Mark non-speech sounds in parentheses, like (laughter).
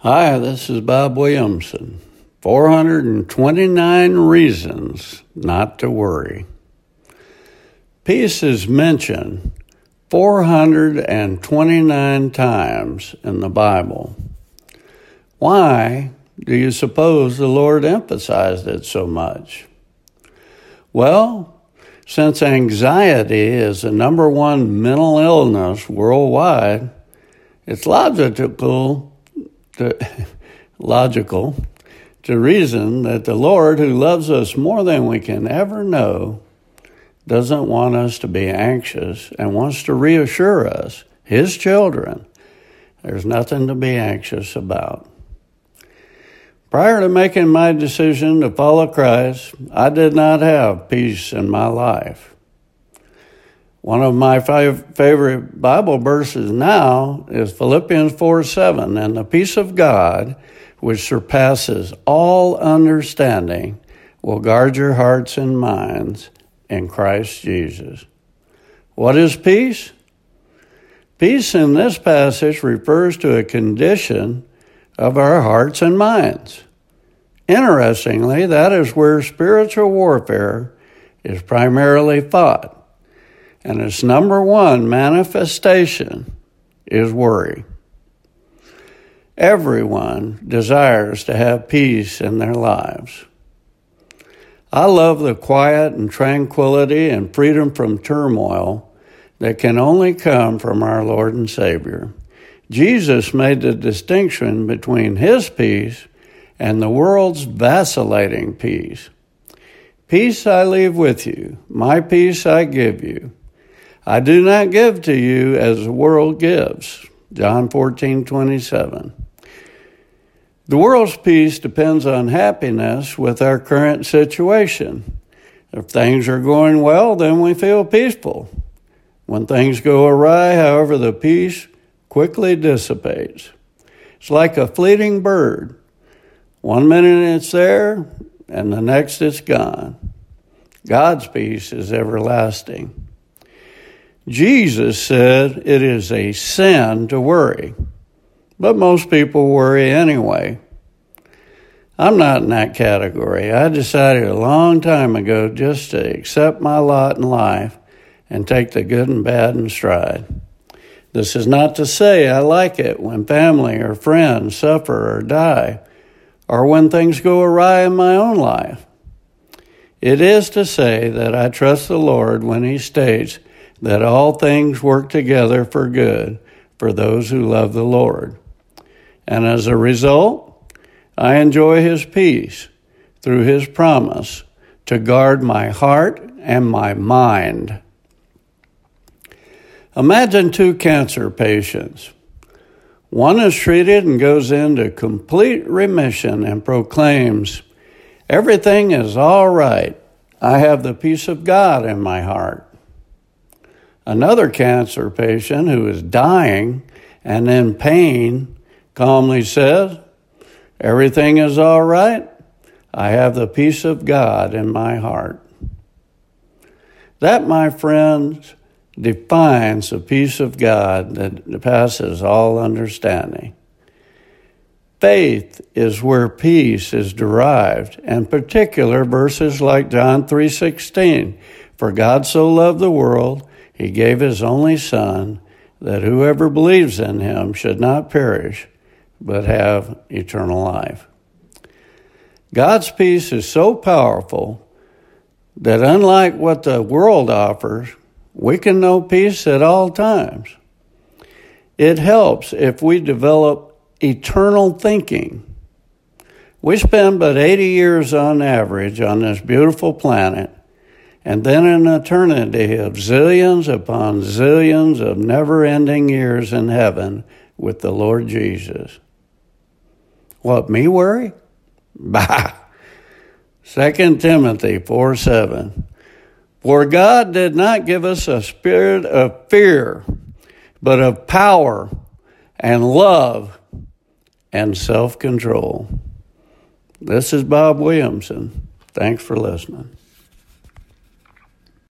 Hi, this is Bob Williamson. 429 reasons not to worry. Peace is mentioned 429 times in the Bible. Why do you suppose the Lord emphasized it so much? Well, since anxiety is the number one mental illness worldwide, it's logical to, (laughs) logical to reason that the Lord, who loves us more than we can ever know, doesn't want us to be anxious and wants to reassure us, His children, there's nothing to be anxious about. Prior to making my decision to follow Christ, I did not have peace in my life. One of my favorite Bible verses now is Philippians 4 7. And the peace of God, which surpasses all understanding, will guard your hearts and minds in Christ Jesus. What is peace? Peace in this passage refers to a condition of our hearts and minds. Interestingly, that is where spiritual warfare is primarily fought. And its number one manifestation is worry. Everyone desires to have peace in their lives. I love the quiet and tranquility and freedom from turmoil that can only come from our Lord and Savior. Jesus made the distinction between his peace and the world's vacillating peace. Peace I leave with you, my peace I give you. I do not give to you as the world gives. John 14, 27. The world's peace depends on happiness with our current situation. If things are going well, then we feel peaceful. When things go awry, however, the peace quickly dissipates. It's like a fleeting bird. One minute it's there, and the next it's gone. God's peace is everlasting. Jesus said it is a sin to worry, but most people worry anyway. I'm not in that category. I decided a long time ago just to accept my lot in life and take the good and bad in stride. This is not to say I like it when family or friends suffer or die, or when things go awry in my own life. It is to say that I trust the Lord when He states that all things work together for good for those who love the Lord. And as a result, I enjoy His peace through His promise to guard my heart and my mind. Imagine two cancer patients. One is treated and goes into complete remission and proclaims, Everything is all right. I have the peace of God in my heart. Another cancer patient who is dying and in pain calmly says, Everything is all right. I have the peace of God in my heart. That, my friends, defines the peace of God that passes all understanding. Faith is where peace is derived, and particular verses like John 3:16, for God so loved the world he gave his only Son that whoever believes in him should not perish, but have eternal life. God's peace is so powerful that unlike what the world offers, we can know peace at all times. It helps if we develop eternal thinking. We spend but 80 years on average on this beautiful planet, and then an eternity of zillions upon zillions of never ending years in heaven with the Lord Jesus. What, me worry? (laughs) Bah! 2 Timothy 4 7. For God did not give us a spirit of fear, but of power and love and self control. This is Bob Williamson. Thanks for listening.